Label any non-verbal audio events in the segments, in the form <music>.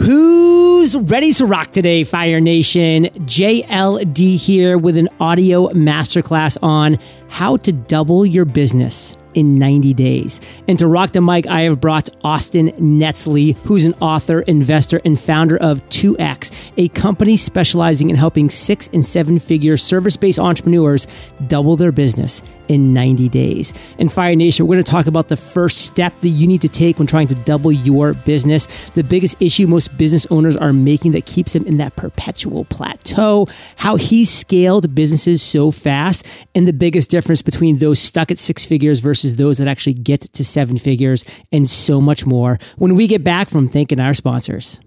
Who's ready to rock today, Fire Nation? JLD here with an audio masterclass on how to double your business in 90 days. And to rock the mic, I have brought Austin Netzley, who's an author, investor, and founder of 2X, a company specializing in helping six and seven figure service based entrepreneurs double their business in 90 days. And Fire Nation, we're going to talk about the first step that you need to take when trying to double your business. The biggest issue most business owners are making that keeps them in that perpetual plateau, how he scaled businesses so fast, and the biggest difference between those stuck at six figures versus those that actually get to seven figures, and so much more when we get back from thanking our sponsors.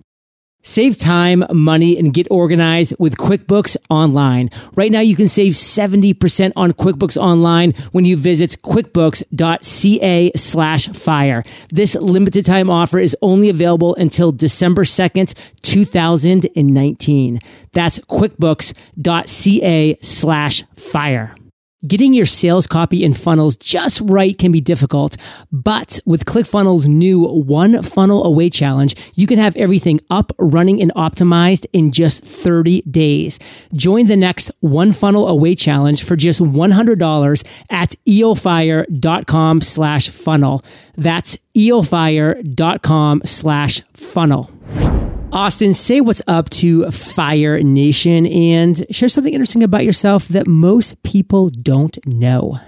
Save time, money, and get organized with QuickBooks Online. Right now, you can save 70% on QuickBooks Online when you visit quickbooks.ca slash fire. This limited time offer is only available until December 2nd, 2019. That's quickbooks.ca slash fire. Getting your sales copy and funnels just right can be difficult, but with ClickFunnels' new One Funnel Away Challenge, you can have everything up, running, and optimized in just 30 days. Join the next One Funnel Away Challenge for just $100 at eofire.com slash funnel. That's eofire.com slash funnel. Austin, say what's up to Fire Nation and share something interesting about yourself that most people don't know.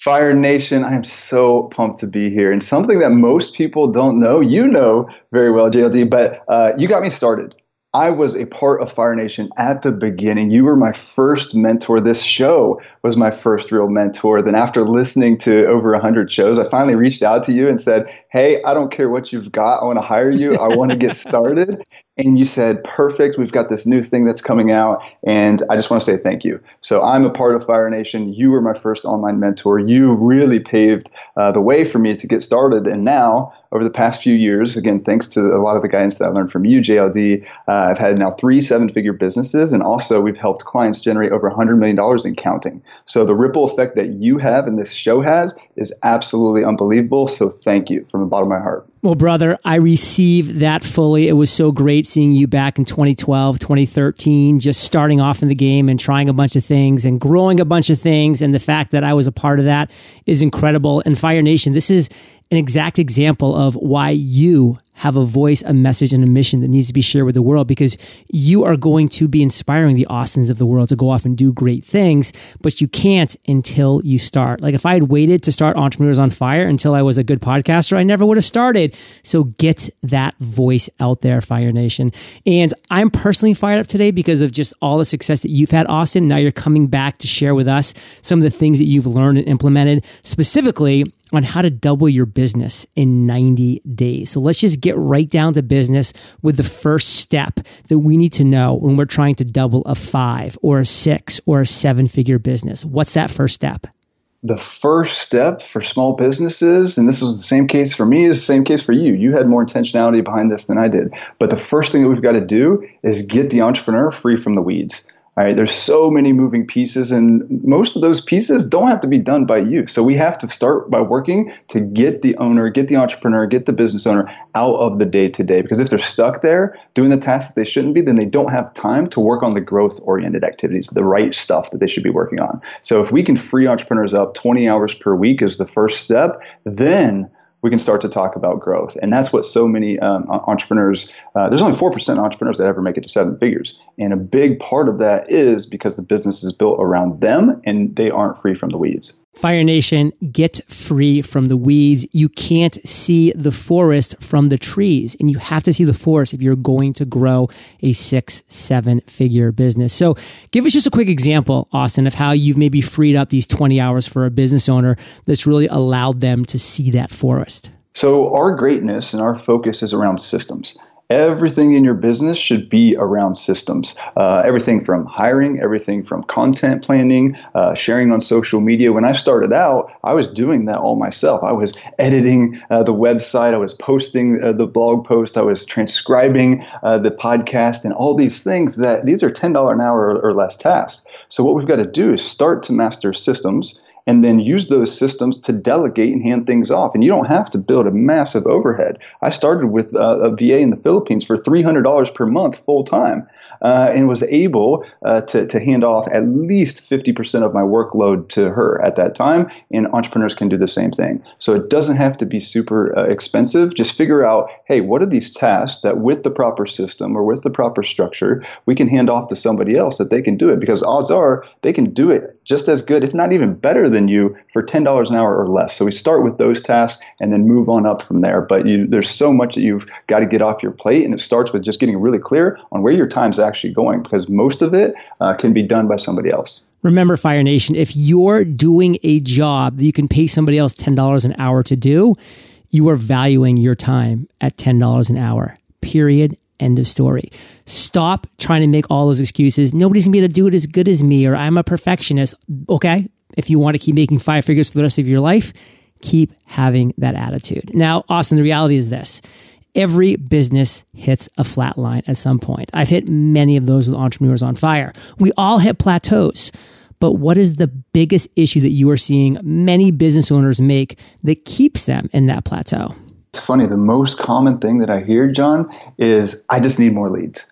Fire Nation, I am so pumped to be here. And something that most people don't know, you know very well, JLD, but uh, you got me started. I was a part of Fire Nation at the beginning. You were my first mentor. This show was my first real mentor. Then, after listening to over 100 shows, I finally reached out to you and said, Hey, I don't care what you've got. I want to hire you. I want to get <laughs> started. And you said, Perfect. We've got this new thing that's coming out. And I just want to say thank you. So, I'm a part of Fire Nation. You were my first online mentor. You really paved uh, the way for me to get started. And now, over the past few years, again, thanks to a lot of the guidance that I learned from you, JLD, uh, I've had now three seven figure businesses. And also, we've helped clients generate over $100 million in counting. So, the ripple effect that you have and this show has is absolutely unbelievable. So, thank you from the bottom of my heart. Well, brother, I receive that fully. It was so great seeing you back in 2012, 2013, just starting off in the game and trying a bunch of things and growing a bunch of things. And the fact that I was a part of that is incredible. And Fire Nation, this is an exact example of why you have a voice, a message, and a mission that needs to be shared with the world because you are going to be inspiring the Austins of the world to go off and do great things, but you can't until you start. Like if I had waited to start Entrepreneurs on Fire until I was a good podcaster, I never would have started. So get that voice out there, Fire Nation. And I'm personally fired up today because of just all the success that you've had, Austin. Now you're coming back to share with us some of the things that you've learned and implemented, specifically on how to double your business in 90 days. So let's just get right down to business with the first step that we need to know when we're trying to double a five or a six or a seven figure business. What's that first step? the first step for small businesses, and this is the same case for me, is the same case for you. You had more intentionality behind this than I did. But the first thing that we've got to do is get the entrepreneur free from the weeds. All right, there's so many moving pieces, and most of those pieces don't have to be done by you. So we have to start by working to get the owner, get the entrepreneur, get the business owner out of the day to day. Because if they're stuck there doing the tasks that they shouldn't be, then they don't have time to work on the growth oriented activities, the right stuff that they should be working on. So if we can free entrepreneurs up 20 hours per week as the first step, then we can start to talk about growth. And that's what so many um, entrepreneurs, uh, there's only 4% entrepreneurs that ever make it to seven figures. And a big part of that is because the business is built around them and they aren't free from the weeds. Fire Nation, get free from the weeds. You can't see the forest from the trees, and you have to see the forest if you're going to grow a six, seven figure business. So, give us just a quick example, Austin, of how you've maybe freed up these 20 hours for a business owner that's really allowed them to see that forest. So, our greatness and our focus is around systems everything in your business should be around systems. Uh, everything from hiring, everything from content planning, uh, sharing on social media. When I started out, I was doing that all myself. I was editing uh, the website, I was posting uh, the blog post, I was transcribing uh, the podcast, and all these things that these are $10 an hour or, or less tasks. So, what we've got to do is start to master systems and then use those systems to delegate and hand things off. And you don't have to build a massive overhead. I started with uh, a VA in the Philippines for $300 per month full time uh, and was able uh, to, to hand off at least 50% of my workload to her at that time. And entrepreneurs can do the same thing. So it doesn't have to be super uh, expensive. Just figure out hey, what are these tasks that with the proper system or with the proper structure, we can hand off to somebody else that they can do it because odds are they can do it just as good, if not even better than you, for $10 an hour or less. So we start with those tasks and then move on up from there. But you, there's so much that you've got to get off your plate, and it starts with just getting really clear on where your time's actually going because most of it uh, can be done by somebody else. Remember, Fire Nation, if you're doing a job that you can pay somebody else $10 an hour to do, you are valuing your time at $10 an hour. Period. End of story. Stop trying to make all those excuses. Nobody's gonna be able to do it as good as me, or I'm a perfectionist. Okay. If you want to keep making five figures for the rest of your life, keep having that attitude. Now, Austin, the reality is this every business hits a flat line at some point. I've hit many of those with entrepreneurs on fire. We all hit plateaus. But what is the biggest issue that you are seeing many business owners make that keeps them in that plateau? It's funny. The most common thing that I hear, John, is I just need more leads.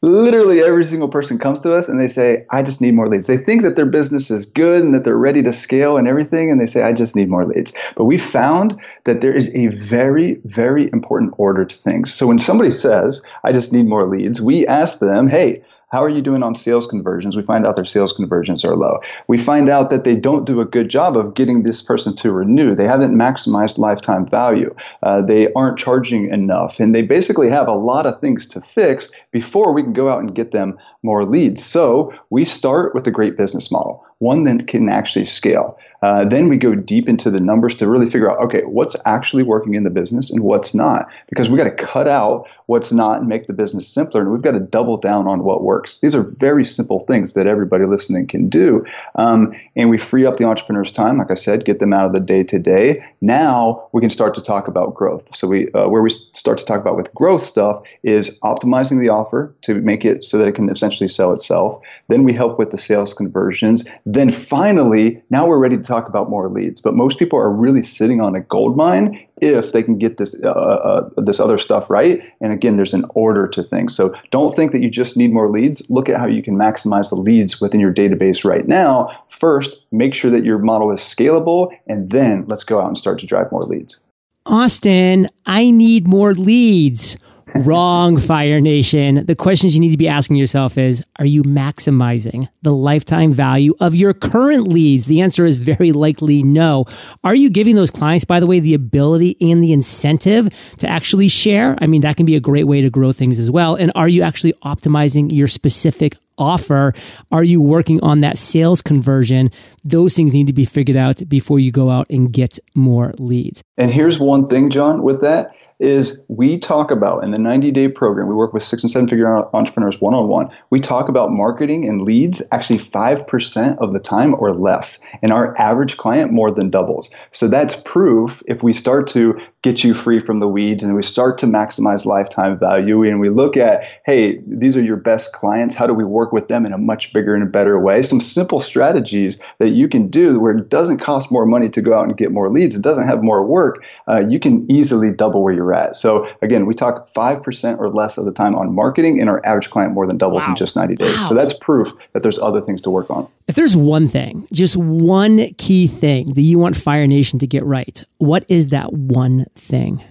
Literally every single person comes to us and they say, I just need more leads. They think that their business is good and that they're ready to scale and everything, and they say, I just need more leads. But we found that there is a very, very important order to things. So when somebody says, I just need more leads, we ask them, hey, how are you doing on sales conversions? We find out their sales conversions are low. We find out that they don't do a good job of getting this person to renew. They haven't maximized lifetime value. Uh, they aren't charging enough. And they basically have a lot of things to fix before we can go out and get them more leads. So we start with a great business model, one that can actually scale. Uh, then we go deep into the numbers to really figure out okay, what's actually working in the business and what's not. Because we've got to cut out what's not and make the business simpler. And we've got to double down on what works. These are very simple things that everybody listening can do. Um, and we free up the entrepreneur's time, like I said, get them out of the day to day. Now we can start to talk about growth. So we, uh, where we start to talk about with growth stuff is optimizing the offer to make it so that it can essentially sell itself. Then we help with the sales conversions. Then finally, now we're ready to talk about more leads, but most people are really sitting on a gold mine if they can get this uh, uh, this other stuff right. And again, there's an order to things. So don't think that you just need more leads. Look at how you can maximize the leads within your database right now. First, make sure that your model is scalable, and then let's go out and start to drive more leads. Austin, I need more leads. Wrong, Fire Nation. The questions you need to be asking yourself is Are you maximizing the lifetime value of your current leads? The answer is very likely no. Are you giving those clients, by the way, the ability and the incentive to actually share? I mean, that can be a great way to grow things as well. And are you actually optimizing your specific offer? Are you working on that sales conversion? Those things need to be figured out before you go out and get more leads. And here's one thing, John, with that is we talk about in the 90 day program, we work with six and seven figure entrepreneurs one on one. We talk about marketing and leads actually 5% of the time or less. And our average client more than doubles. So that's proof if we start to get you free from the weeds and we start to maximize lifetime value and we look at hey these are your best clients how do we work with them in a much bigger and better way some simple strategies that you can do where it doesn't cost more money to go out and get more leads it doesn't have more work uh, you can easily double where you're at so again we talk 5% or less of the time on marketing and our average client more than doubles wow. in just 90 days wow. so that's proof that there's other things to work on if there's one thing just one key thing that you want fire nation to get right what is that one thing?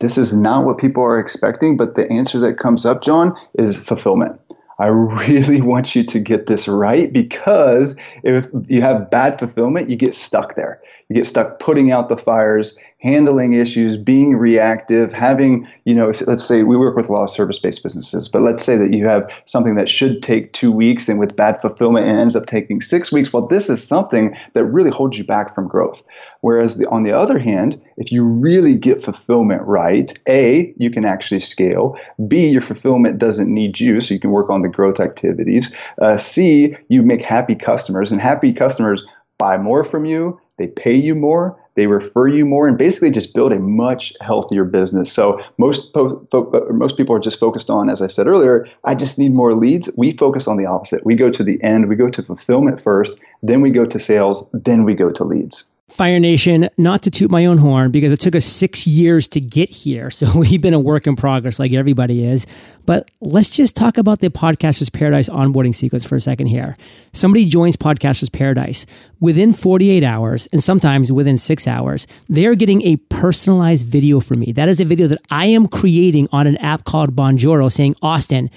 This is not what people are expecting, but the answer that comes up, John, is fulfillment. I really <laughs> want you to get this right because if you have bad fulfillment, you get stuck there. You get stuck putting out the fires handling issues, being reactive, having, you know, if, let's say we work with a lot of service based businesses, but let's say that you have something that should take two weeks and with bad fulfillment it ends up taking six weeks. Well, this is something that really holds you back from growth. Whereas the, on the other hand, if you really get fulfillment right, A, you can actually scale. B, your fulfillment doesn't need you, so you can work on the growth activities. Uh, C, you make happy customers, and happy customers buy more from you, they pay you more, they refer you more, and basically just build a much healthier business. So most po- fo- uh, most people are just focused on, as I said earlier, I just need more leads. We focus on the opposite. We go to the end. We go to fulfillment first, then we go to sales, then we go to leads. Fire Nation, not to toot my own horn because it took us six years to get here. So <laughs> we've been a work in progress like everybody is. But let's just talk about the Podcasters Paradise onboarding sequence for a second here. Somebody joins Podcasters Paradise within 48 hours and sometimes within six hours. They are getting a personalized video for me. That is a video that I am creating on an app called Bonjoro saying, Austin,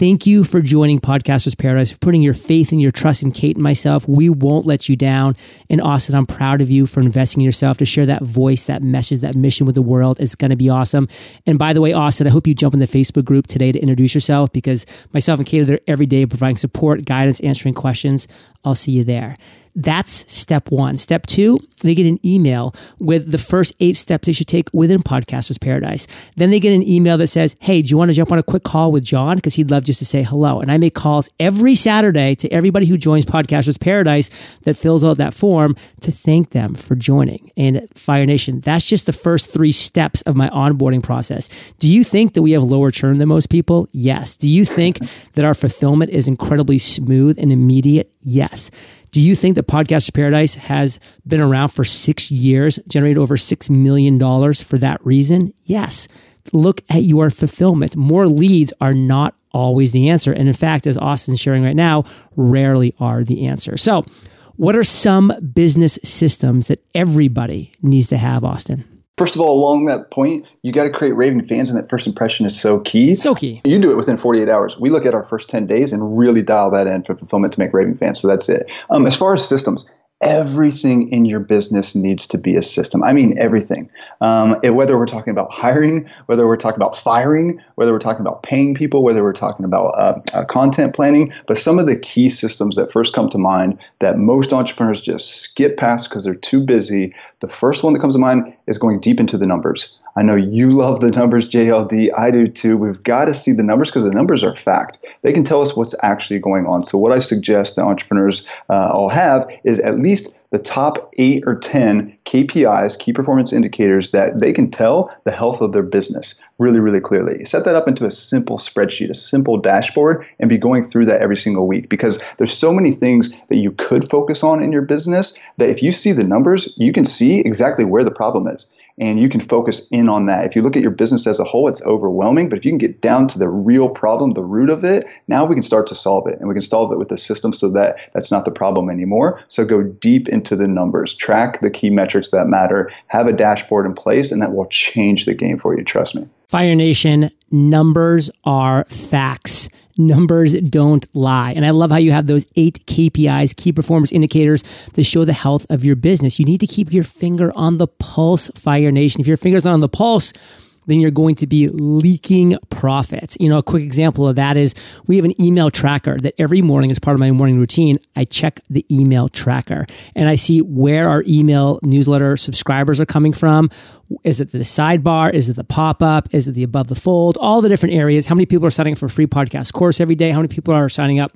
Thank you for joining Podcasters Paradise, for putting your faith and your trust in Kate and myself. We won't let you down. And Austin, I'm proud of you for investing in yourself to share that voice, that message, that mission with the world. It's going to be awesome. And by the way, Austin, I hope you jump in the Facebook group today to introduce yourself because myself and Kate are there every day providing support, guidance, answering questions. I'll see you there. That's step one. Step two, they get an email with the first eight steps they should take within Podcasters Paradise. Then they get an email that says, Hey, do you want to jump on a quick call with John? Because he'd love just to say hello. And I make calls every Saturday to everybody who joins Podcasters Paradise that fills out that form to thank them for joining. And Fire Nation, that's just the first three steps of my onboarding process. Do you think that we have lower churn than most people? Yes. Do you think that our fulfillment is incredibly smooth and immediate? Yes. Do you think that Podcast Paradise has been around for six years, generated over $6 million for that reason? Yes. Look at your fulfillment. More leads are not always the answer. And in fact, as Austin's sharing right now, rarely are the answer. So, what are some business systems that everybody needs to have, Austin? First of all, along that point, you got to create raving fans, and that first impression is so key. So key. You do it within 48 hours. We look at our first 10 days and really dial that in for fulfillment to make raving fans. So that's it. Um, as far as systems, everything in your business needs to be a system. I mean, everything. Um, it, whether we're talking about hiring, whether we're talking about firing, whether we're talking about paying people, whether we're talking about uh, uh, content planning. But some of the key systems that first come to mind that most entrepreneurs just skip past because they're too busy. The first one that comes to mind is going deep into the numbers. I know you love the numbers, JLD. I do too. We've got to see the numbers because the numbers are fact. They can tell us what's actually going on. So, what I suggest that entrepreneurs uh, all have is at least the top eight or 10 KPIs, key performance indicators, that they can tell the health of their business really, really clearly. Set that up into a simple spreadsheet, a simple dashboard, and be going through that every single week because there's so many things that you could focus on in your business that if you see the numbers, you can see exactly where the problem is and you can focus in on that. If you look at your business as a whole, it's overwhelming, but if you can get down to the real problem, the root of it, now we can start to solve it and we can solve it with a system so that that's not the problem anymore. So go deep into the numbers, track the key metrics that matter, have a dashboard in place, and that will change the game for you. Trust me. Fire Nation, numbers are facts numbers don't lie. And I love how you have those eight KPIs, key performance indicators that show the health of your business. You need to keep your finger on the pulse, Fire Nation. If your finger's not on the pulse, then you're going to be leaking profits. You know, a quick example of that is we have an email tracker that every morning, as part of my morning routine, I check the email tracker and I see where our email newsletter subscribers are coming from. Is it the sidebar? Is it the pop up? Is it the above the fold? All the different areas. How many people are signing up for a free podcast course every day? How many people are signing up?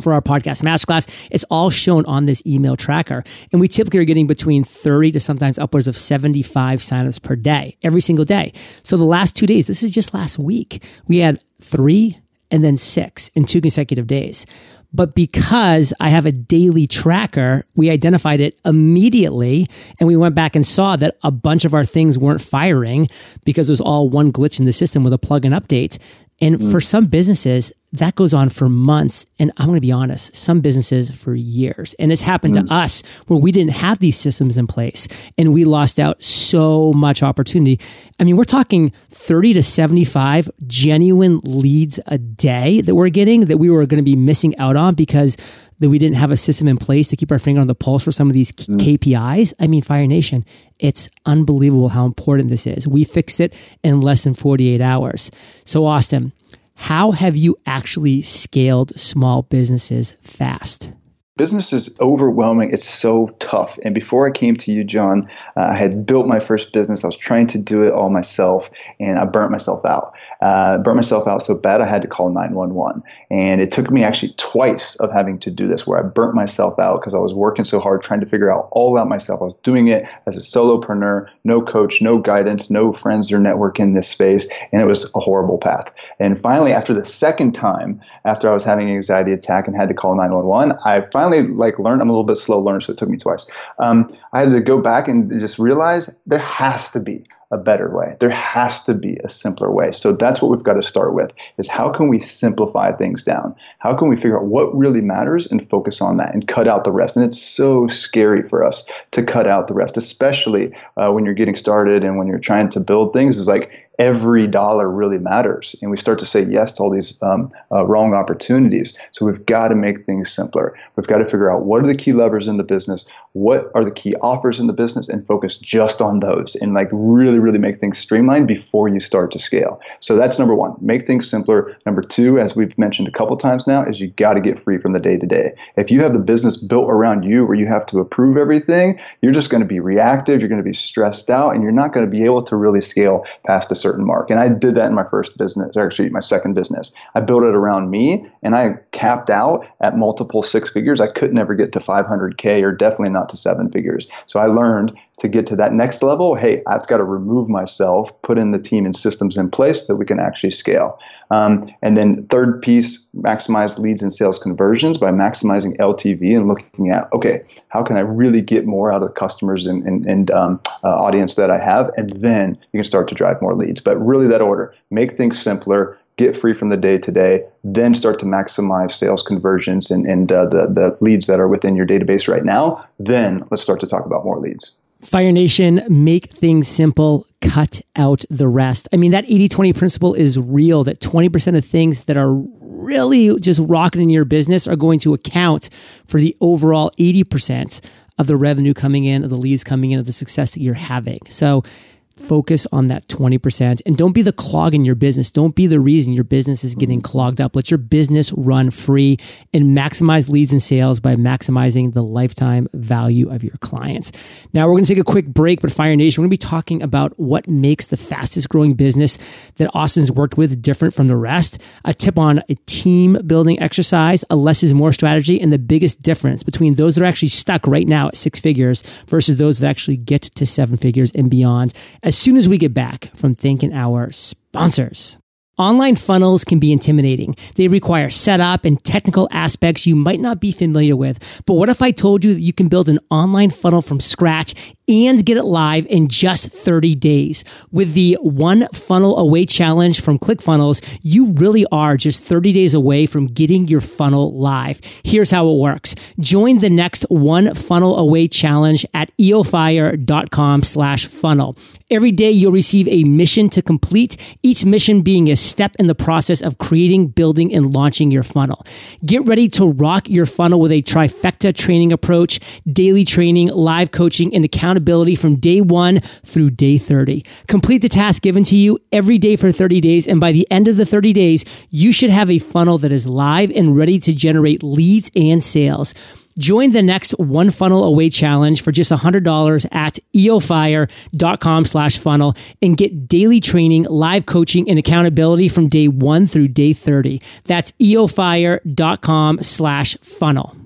For our podcast masterclass. It's all shown on this email tracker. And we typically are getting between 30 to sometimes upwards of 75 signups per day, every single day. So the last two days, this is just last week, we had three and then six in two consecutive days. But because I have a daily tracker, we identified it immediately and we went back and saw that a bunch of our things weren't firing because it was all one glitch in the system with a plugin update. And mm. for some businesses, that goes on for months. And I'm going to be honest, some businesses for years. And it's happened mm. to us where we didn't have these systems in place and we lost out so much opportunity. I mean, we're talking 30 to 75 genuine leads a day that we're getting that we were going to be missing out on because that we didn't have a system in place to keep our finger on the pulse for some of these mm. KPIs. I mean, Fire Nation, it's unbelievable how important this is. We fixed it in less than 48 hours. So, Austin, how have you actually scaled small businesses fast? business is overwhelming. It's so tough. And before I came to you, John, uh, I had built my first business. I was trying to do it all myself, and I burnt myself out. Uh, burnt myself out so bad I had to call 911. And it took me actually twice of having to do this where I burnt myself out because I was working so hard trying to figure out all out myself. I was doing it as a solopreneur, no coach, no guidance, no friends or network in this space. And it was a horrible path. And finally, after the second time, after I was having an anxiety attack and had to call 911, I finally like learned, I'm a little bit slow learner, so it took me twice. Um, I had to go back and just realize there has to be a better way. There has to be a simpler way. So that's what we've got to start with is how can we simplify things down? How can we figure out what really matters and focus on that and cut out the rest? And it's so scary for us to cut out the rest, especially uh, when you're getting started and when you're trying to build things. Is like every dollar really matters. And we start to say yes to all these um, uh, wrong opportunities. So we've got to make things simpler. We've got to figure out what are the key levers in the business, what are the key offers in the business, and focus just on those and like really, really make things streamlined before you start to scale. So that's number one, make things simpler. Number two, as we've mentioned a couple times now, is you got to get free from the day to day. If you have the business built around you where you have to approve everything, you're just going to be reactive, you're going to be stressed out, and you're not going to be able to really scale past a certain mark. And I did that in my first business, or actually my second business. I built it around me and I capped out at multiple six figures. I could never get to 500K or definitely not to seven figures. So I learned to get to that next level, hey, I've got to remove myself, put in the team and systems in place that we can actually scale. Um, and then third piece, maximize leads and sales conversions by maximizing LTV and looking at, okay, how can I really get more out of customers and, and, and um, uh, audience that I have? And then you can start to drive more leads. But really that order, make things simpler, get free from the day to day, then start to maximize sales conversions and, and uh, the, the leads that are within your database right now. Then let's start to talk about more leads. Fire Nation, make things simple, cut out the rest. I mean, that 80 20 principle is real, that 20% of things that are really just rocking in your business are going to account for the overall 80% of the revenue coming in, of the leads coming in, of the success that you're having. So, focus on that 20% and don't be the clog in your business. Don't be the reason your business is getting mm. clogged up. Let your business run free and maximize leads and sales by maximizing the lifetime value of your clients. Now we're going to take a quick break, but Fire Nation, we're going to be talking about what makes the fastest growing business that Austin's worked with different from the rest, a tip on a team building exercise, a less is more strategy, and the biggest difference between those that are actually stuck right now at six figures versus those that actually get to seven figures and beyond as soon as we get back from thanking our sponsors. Online funnels can be intimidating. They require setup and technical aspects you might not be familiar with. But what if I told you that you can build an online funnel from scratch and get it live in just 30 days. With the one funnel away challenge from ClickFunnels, you really are just 30 days away from getting your funnel live. Here's how it works. Join the next one funnel away challenge at eofire.com slash funnel. Every day you'll receive a mission to complete, each mission being a step in the process of creating, building, and launching your funnel. Get ready to rock your funnel with a trifecta training approach, daily training, live coaching, and accountability from day one through day 30. Complete the task given to you every day for 30 days. And by the end of the 30 days, you should have a funnel that is live and ready to generate leads and sales. Join the next one funnel away challenge for just $100 at eofire.com slash funnel and get daily training, live coaching, and accountability from day one through day 30. That's eofire.com slash funnel.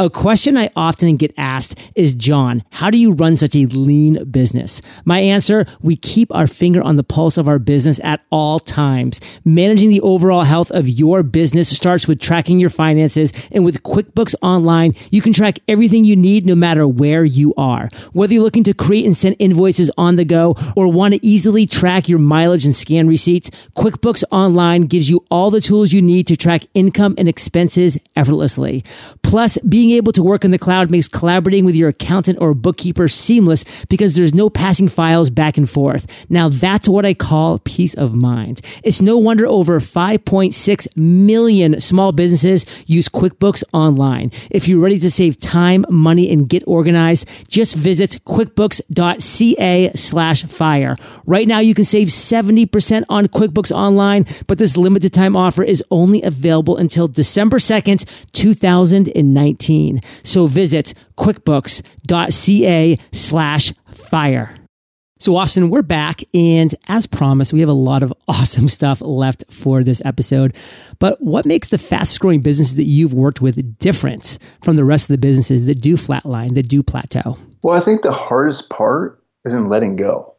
A question I often get asked is, John, how do you run such a lean business? My answer, we keep our finger on the pulse of our business at all times. Managing the overall health of your business starts with tracking your finances. And with QuickBooks Online, you can track everything you need no matter where you are. Whether you're looking to create and send invoices on the go or want to easily track your mileage and scan receipts, QuickBooks Online gives you all the tools you need to track income and expenses effortlessly. Plus, being being able to work in the cloud makes collaborating with your accountant or bookkeeper seamless because there's no passing files back and forth. Now that's what I call peace of mind. It's no wonder over 5.6 million small businesses use QuickBooks Online. If you're ready to save time, money, and get organized, just visit quickbooks.ca slash fire. Right now you can save 70% on QuickBooks Online, but this limited time offer is only available until December 2nd, 2019. So visit quickbooks.ca slash fire. So, Austin, we're back. And as promised, we have a lot of <laughs> awesome stuff left for this episode. But what makes the fast growing businesses that you've worked with different from the rest of the businesses that do flatline, that do plateau? Well, I think the hardest part is in letting go.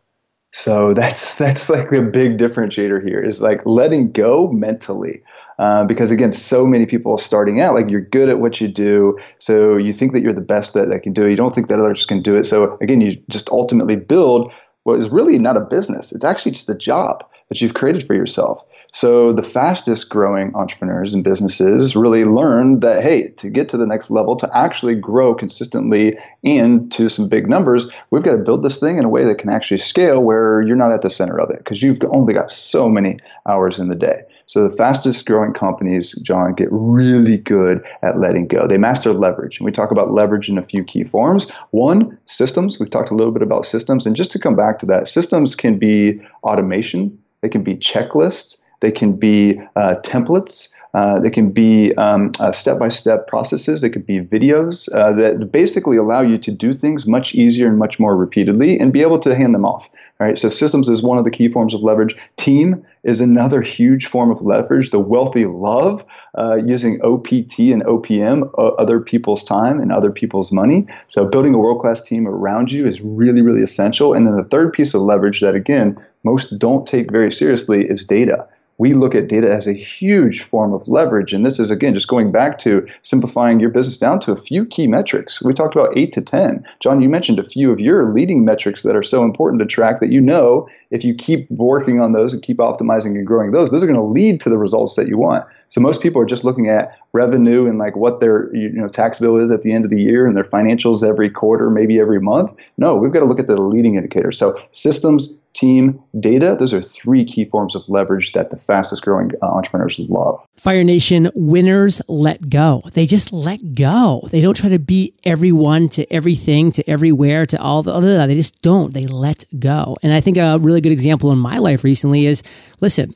So <laughs> that's that's like the big differentiator here is like letting go mentally. Uh, because again, so many people starting out, like you're good at what you do, so you think that you're the best that, that can do it. You don't think that others can do it. So again, you just ultimately build what is really not a business. It's actually just a job that you've created for yourself. So the fastest growing entrepreneurs and businesses really learn that hey, to get to the next level, to actually grow consistently and to some big numbers, we've got to build this thing in a way that can actually scale where you're not at the center of it because you've only got so many hours in the day. So the fastest growing companies, John, get really good at letting go. They master leverage. And we talk about leverage in a few key forms. One, systems. We've talked a little bit about systems. And just to come back to that, systems can be automation, they can be checklists, they can be uh, templates. Uh, they can be step by step processes. They could be videos uh, that basically allow you to do things much easier and much more repeatedly and be able to hand them off. Right? So systems is one of the key forms of leverage. Team is another huge form of leverage. The wealthy love uh, using OPT and OPM, uh, other people's time and other people's money. So building a world class team around you is really, really essential. And then the third piece of leverage that, again, most don't take very seriously is data we look at data as a huge form of leverage. And this is, again, just going back to simplifying your business down to a few key metrics. We talked about eight to 10. John, you mentioned a few of your leading metrics that are so important to track that you know if you keep working on those and keep optimizing and growing those, those are going to lead to the results that you want. So most people are just looking at revenue and like what their you know tax bill is at the end of the year and their financials every quarter, maybe every month. No, we've got to look at the leading indicators. So systems, team, data, those are three key forms of leverage that the fastest growing uh, entrepreneurs love. Fire Nation winners let go. They just let go. They don't try to beat everyone to everything, to everywhere, to all the other. They just don't. They let go. And I think a really good example in my life recently is listen,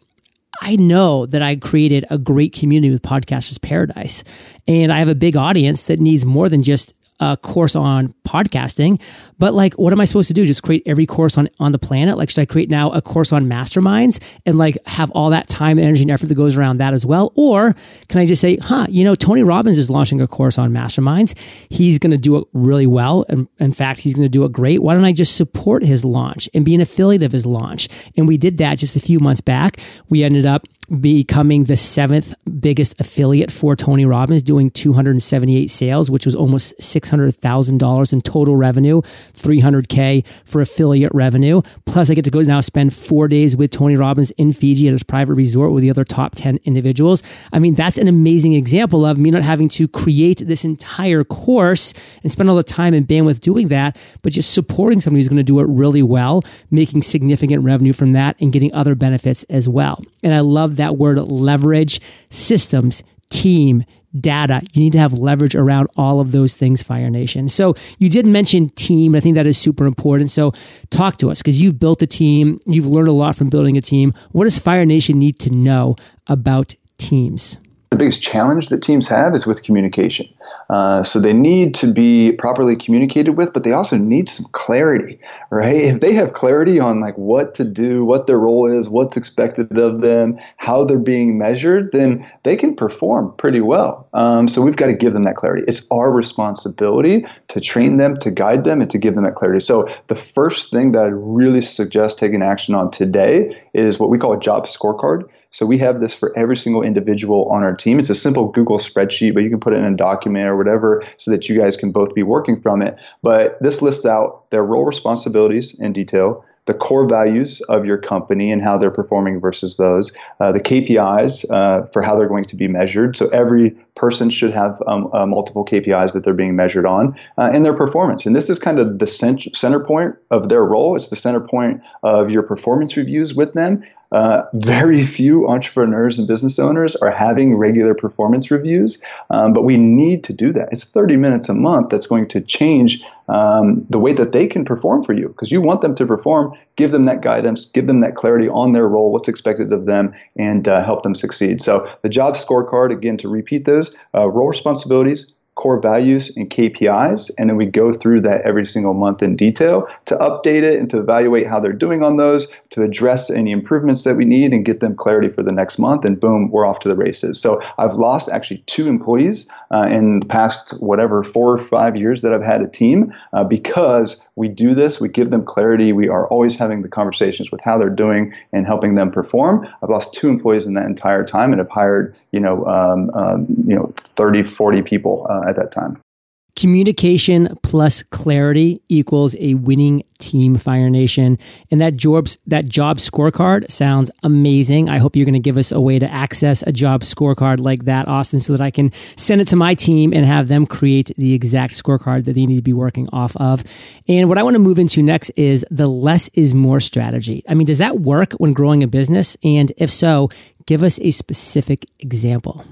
I know that I created a great community with Podcasters Paradise. And I have a big audience that needs more than just a course on podcasting, but like, what am I supposed to do? Just create every course on, on the planet? Like, should I create now a course on masterminds and like have all that time, and energy, and effort that goes around that as well? Or can I just say, huh, you know, Tony Robbins is launching a course on masterminds. He's going to do it really well. And in fact, he's going to do it great. Why don't I just support his launch and be an affiliate of his launch? And we did that just a few months back. We ended up becoming the seventh biggest affiliate for Tony Robbins, doing 278 sales, which was almost $600,000 in total revenue, 300K for affiliate revenue. Plus, I get to go now spend four days with Tony Robbins in Fiji at his private resort with the other top 10 individuals. I mean, that's an amazing example of me not having to create this entire course and spend all the time and bandwidth doing that, but just supporting somebody who's going to do it really well, making significant revenue from that and getting other benefits as well. And I love that word leverage, systems, team, data. You need to have leverage around all of those things, Fire Nation. So you did mention team. I think that is super important. So talk to us because you've built a team. You've learned a lot from building a team. What does Fire Nation need to know about teams? The biggest challenge that teams have is with communication. Uh, so they need to be properly communicated with, but they also need some clarity, right? If they have clarity on like what to do, what their role is, what's expected of them, how they're being measured, then they can perform pretty well. Um, so we've got to give them that clarity. It's our responsibility to train them, to guide them, and to give them that clarity. So the first thing that I really suggest taking action on today is what we call a job scorecard. So we have this for every single individual on our team. It's a simple Google spreadsheet, but you can put it in a document or whatever so that you guys can both be working from it. But this lists out their role responsibilities in detail, the core values of your company and how they're performing versus those, uh, the KPIs uh, for how they're going to be measured. So every person should have um, uh, multiple KPIs that they're being measured on, uh, and their performance. And this is kind of the cent- center point of their role. It's the center point of your performance reviews with them. Uh, very few entrepreneurs and business owners are having regular performance reviews, um, but we need to do that. It's 30 minutes a month that's going to change um, the way that they can perform for you because you want them to perform. Give them that guidance, give them that clarity on their role, what's expected of them, and uh, help them succeed. So, the job scorecard, again, to repeat those uh, role responsibilities, core values and KPIs, and then we go through that every single month in detail to update it and to evaluate how they're doing on those, to address any improvements that we need and get them clarity for the next month. And boom, we're off to the races. So I've lost actually two employees uh, in the past whatever four or five years that I've had a team uh, because we do this. We give them clarity. We are always having the conversations with how they're doing and helping them perform. I've lost two employees in that entire time and have hired you know um, um, you know 30, 40 people. Uh, at that time. Communication plus clarity equals a winning team, Fire Nation. And that jobs that job scorecard sounds amazing. I hope you're going to give us a way to access a job scorecard like that, Austin, so that I can send it to my team and have them create the exact scorecard that they need to be working off of. And what I want to move into next is the less is more strategy. I mean, does that work when growing a business? And if so, give us a specific example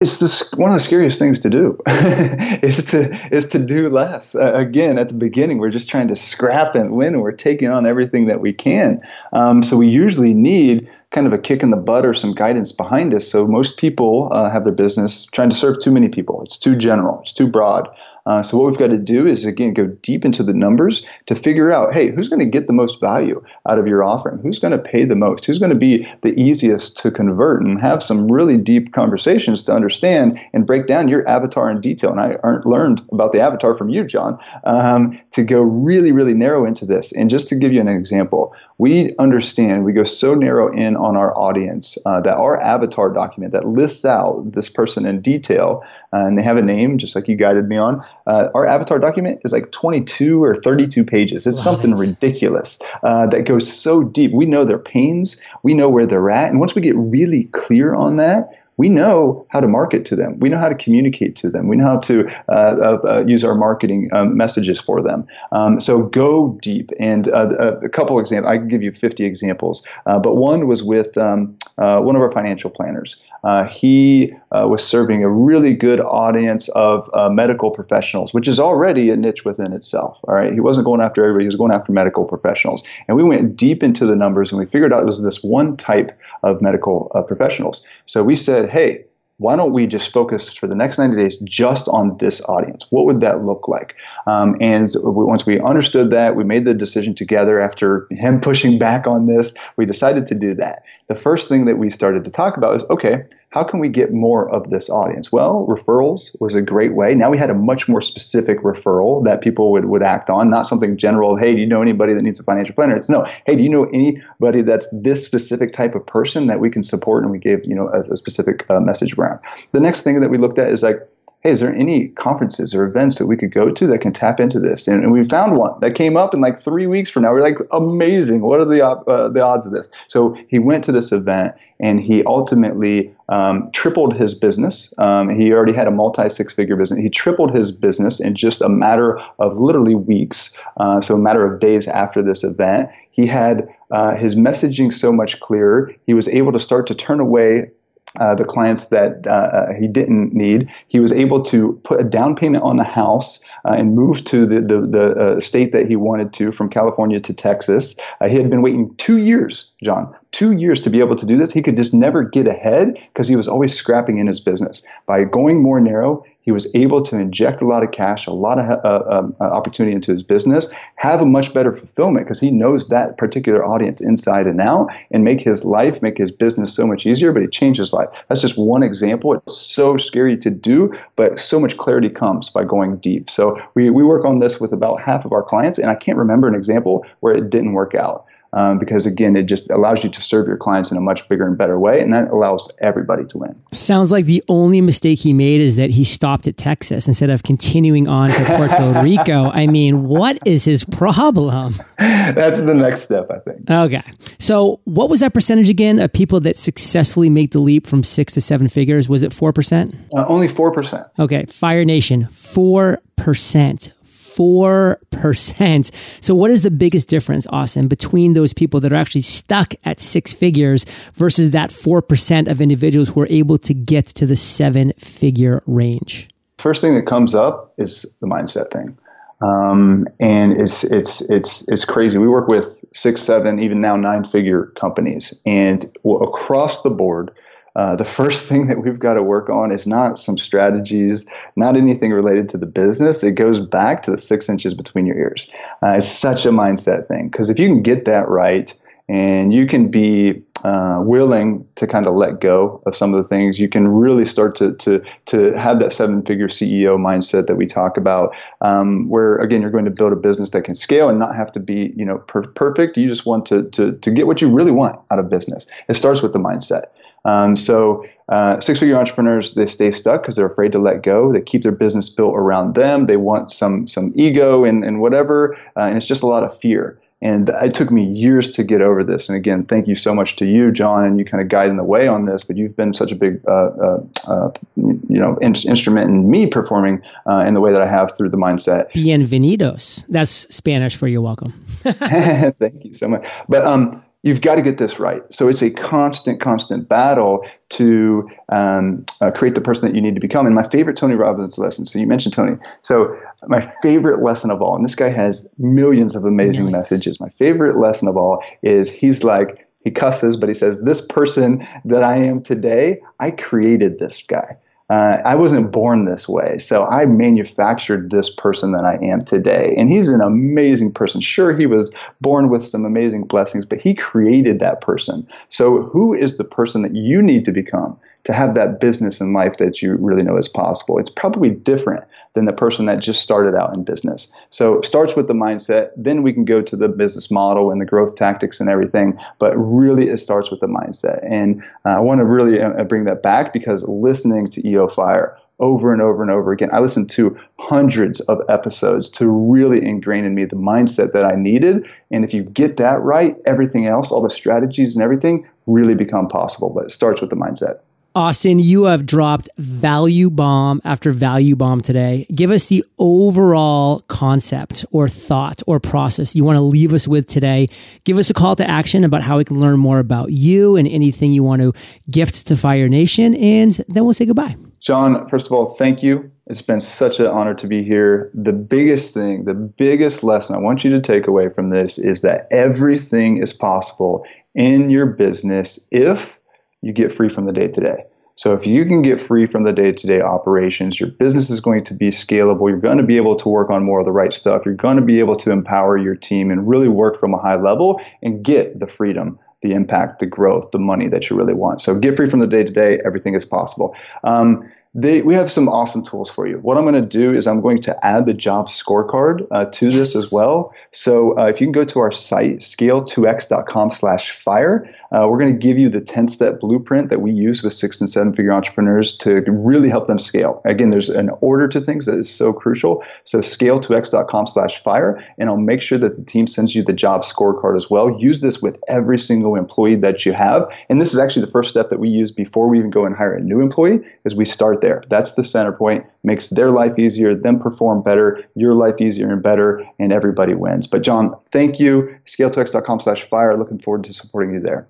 it's this one of the scariest things to do <laughs> is to is to do less. Uh, again at the beginning we're just trying to scrap and win we're taking on everything that we can. Um, so we usually need kind of a kick in the butt or some guidance behind us. So most people uh, have their business trying to serve too many people. It's too general. It's too broad uh, so what we've got to do is again go deep into the numbers to figure out, hey, who's going to get the most value out of your offering? Who's going to pay the most? Who's going to be the easiest to convert? And have some really deep conversations to understand and break down your avatar in detail. And I learned about the avatar from you, John, um, to go really, really narrow into this. And just to give you an example, we understand we go so narrow in on our audience uh, that our avatar document that lists out this person in detail uh, and they have a name just like you guided me on uh, our avatar document is like 22 or 32 pages. It's something ridiculous uh, that goes so deep. We know their pains, we know where they're at. And once we get really clear on that, we know how to market to them. We know how to communicate to them. We know how to uh, uh, uh use our marketing um, messages for them. Um, so go deep. And uh, a couple examples, I can give you 50 examples, uh, but one was with um, uh, one of our financial planners. Uh, he uh, was serving a really good audience of uh, medical professionals, which is already a niche within itself. All right, he wasn't going after everybody; he was going after medical professionals. And we went deep into the numbers, and we figured out it was this one type of medical uh, professionals. So we said, "Hey, why don't we just focus for the next 90 days just on this audience? What would that look like? Um, and once we understood that, we made the decision together after him pushing back on this, we decided to do that the first thing that we started to talk about is okay, how can we get more of this audience? Well, referrals was a great way. Now we had a much more specific referral that people would, would act on, not something general, hey, do you know anybody that needs a financial planner? It's no, hey, do you know anybody that's this specific type of person that we can support? And we gave, you know, a, a specific uh, message around. The next thing that we looked at is like, hey, is there any conferences or events that we could go to that can tap into this? And, and we found one that came up in like three weeks from now. We're like, amazing. What are the, uh, the odds of this? So he went to this event and he ultimately um, tripled his business. Um, he already had a multi six figure business. He tripled his business in just a matter of literally weeks. Uh, so, a matter of days after this event. He had uh, his messaging so much clearer. He was able to start to turn away uh, the clients that uh, uh, he didn't need. He was able to put a down payment on the house uh, and move to the, the, the uh, state that he wanted to from California to Texas. Uh, he had been waiting two years, John, two years to be able to do this. He could just never get ahead because he was always scrapping in his business. By going more narrow, he was able to inject a lot of cash, a lot of uh, um, uh, opportunity into his business, have a much better fulfillment because he knows that particular audience inside and out, and make his life, make his business so much easier. But he changed his life. That's just one example. It's so scary to do, but so much clarity comes by going deep. So we, we work on this with about half of our clients, and I can't remember an example where it didn't work out um, because again, it just allows you to serve your clients in a much bigger and better way, and that allows everybody to win. Sounds like the only mistake he made is that he stopped at Texas instead of continuing on to Puerto <laughs> Rico. I mean, what is his problem? <laughs> That's the next step, I think. Okay. So, what was that percentage again of people that successfully make the leap from six to seven figures? Was it 4%? Uh, only 4%. Okay. Fire Nation, 4%. 4%. So, what is the biggest difference, Austin, between those people that are actually stuck at six figures versus that 4% of individuals who are able to get to the seven figure range? First thing that comes up is the mindset thing. Um, and it's it's it's it's crazy. We work with six, seven, even now nine figure companies, and across the board, uh, the first <laughs> thing that we've got to work on is not some strategies, not anything related to the business. It goes back to the six inches between your ears. Uh, it's such a mindset thing because if you can get that right and you can be uh, willing to kind of let go of some of the things, you can really start to to to have that seven figure CEO mindset that we talk about. Um, where again, you're going to build a business that can scale and not have to be you know per- perfect. You just want to to to get what you really want out of business. It starts with the mindset. Um, so uh, six-figure entrepreneurs they stay stuck because they're afraid to let go. They keep their business built around them. They want some some ego and and whatever, uh, and it's just a lot of fear. And it took me years to get over this. And again, thank you so much to you, John, and you kind of guiding the way on this. But you've been such a big, uh, uh, uh, you know, in- instrument in me performing uh, in the way that I have through the mindset. Bienvenidos. That's Spanish for you're welcome. <laughs> thank you so much. But um, you've got to get this right. So it's a constant, constant battle to um, uh, create the person that you need to become. And my favorite Tony Robbins lesson. So you mentioned Tony. So my favorite lesson of all, and this guy has millions of amazing millions. messages. My favorite lesson of all is he's like he cusses, but he says, "This person that I am today, I created this guy." Uh, I wasn't born this way. So I manufactured this person that I am today. And he's an amazing person. Sure, he was born with some amazing blessings, but he created that person. So who is the person that you need to become to have that business in life that you really know is possible? It's probably different than the person that just started out in business. So it starts with the mindset, then we can go to the business model and the growth tactics and everything. But really, it starts with the mindset. And uh, I want to really uh, bring that back because listening to EO Fire over and over and over again. I listened to hundreds of episodes to really ingrain in me the mindset that I needed. And if you get that right, everything else, all the strategies and everything really become possible. But it starts with the mindset. Austin, you have dropped value bomb after value bomb today. Give us the overall concept or thought or process you want to leave us with today. Give us a call to action about how we can learn more about you and anything you want to gift to Fire Nation. And then we'll say goodbye. John, first of all, thank you. It's been such an honor to be here. The biggest thing, the biggest lesson I want you to take away from this is that everything is possible in your business if you get free from the day to day. So if you can get free from the day-to-day operations, your business is going to be scalable. You're going to be able to work on more of the right stuff. You're going to be able to empower your team and really work from a high level and get the freedom, the impact, the growth, the money that you really want. So get free from the day-to-day. Everything is possible. Um, they, we have some awesome tools for you. What I'm going to do is I'm going to add the job scorecard uh, to yes. this as well. So uh, if you can go to our site, scale2x.com slash fire, uh, we're going to give you the 10-step blueprint that we use with six and seven-figure entrepreneurs to really help them scale. Again, there's an order to things that is so crucial. So scale2x.com slash fire, and I'll make sure that the team sends you the job scorecard as well. Use this with every single employee that you have. And this is actually the first step that we use before we even go and hire a new employee is we start there. That's the center point. Makes their life easier, them perform better, your life easier and better, and everybody wins. But John, thank you. Scale2x.com slash fire. Looking forward to supporting you there.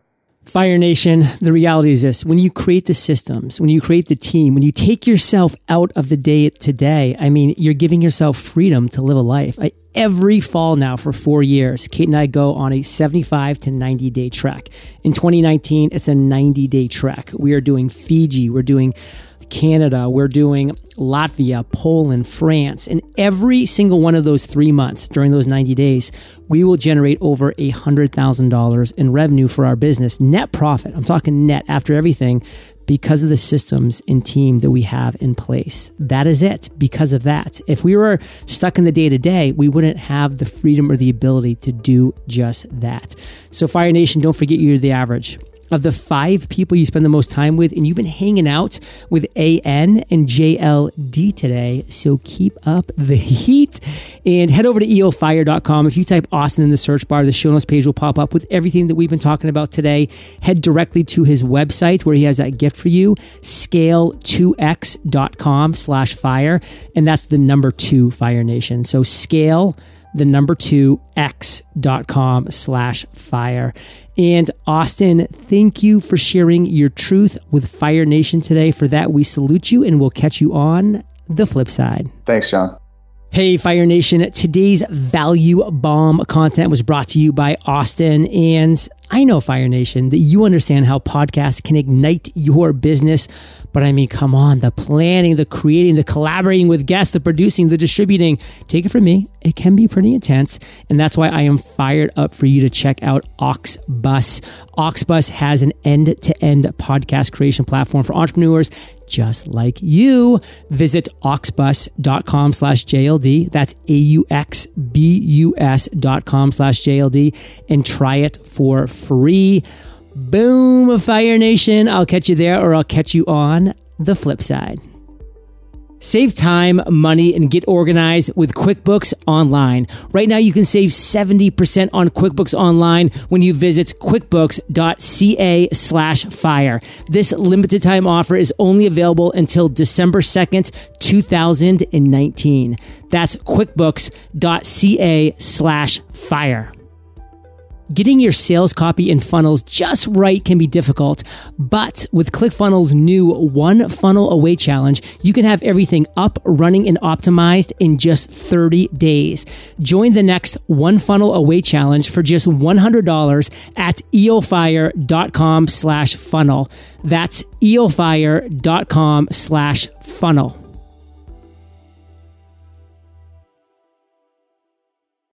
Fire Nation, the reality is this when you create the systems, when you create the team, when you take yourself out of the day today, I mean, you're giving yourself freedom to live a life. I, every fall now for four years, Kate and I go on a 75 to 90 day trek. In 2019, it's a 90 day trek. We are doing Fiji, we're doing Canada, we're doing Latvia, Poland, France. And every single one of those three months during those 90 days, we will generate over $100,000 in revenue for our business, net profit. I'm talking net after everything because of the systems and team that we have in place. That is it because of that. If we were stuck in the day to day, we wouldn't have the freedom or the ability to do just that. So, Fire Nation, don't forget you're the average of the five people you spend the most time with, and you've been hanging out with AN and JLD today. So keep up the heat and head over to eofire.com. If you type Austin in the search bar, the show notes page will pop up with everything that we've been talking about today. Head directly to his website where he has that gift for you, scale2x.com slash fire. And that's the number two Fire Nation. So scale the number two x.com slash fire. And Austin, thank you for sharing your truth with Fire Nation today. For that, we salute you and we'll catch you on the flip side. Thanks, John. Hey, Fire Nation. Today's value bomb content was brought to you by Austin. And I know, Fire Nation, that you understand how podcasts can ignite your business. But I mean, come on, the planning, the creating, the collaborating with guests, the producing, the distributing. Take it from me, it can be pretty intense. And that's why I am fired up for you to check out Auxbus. Auxbus has an end to end podcast creation platform for entrepreneurs just like you. Visit auxbus.com slash JLD. That's A-U-X-B-U-S dot com slash JLD and try it for free. Boom, Fire Nation. I'll catch you there or I'll catch you on the flip side. Save time, money, and get organized with QuickBooks Online. Right now, you can save 70% on QuickBooks Online when you visit quickbooks.ca slash fire. This limited time offer is only available until December 2nd, 2019. That's quickbooks.ca slash fire. Getting your sales copy and funnels just right can be difficult, but with ClickFunnels' new One Funnel Away Challenge, you can have everything up, running, and optimized in just 30 days. Join the next One Funnel Away Challenge for just $100 at eofire.com slash funnel. That's eofire.com slash funnel.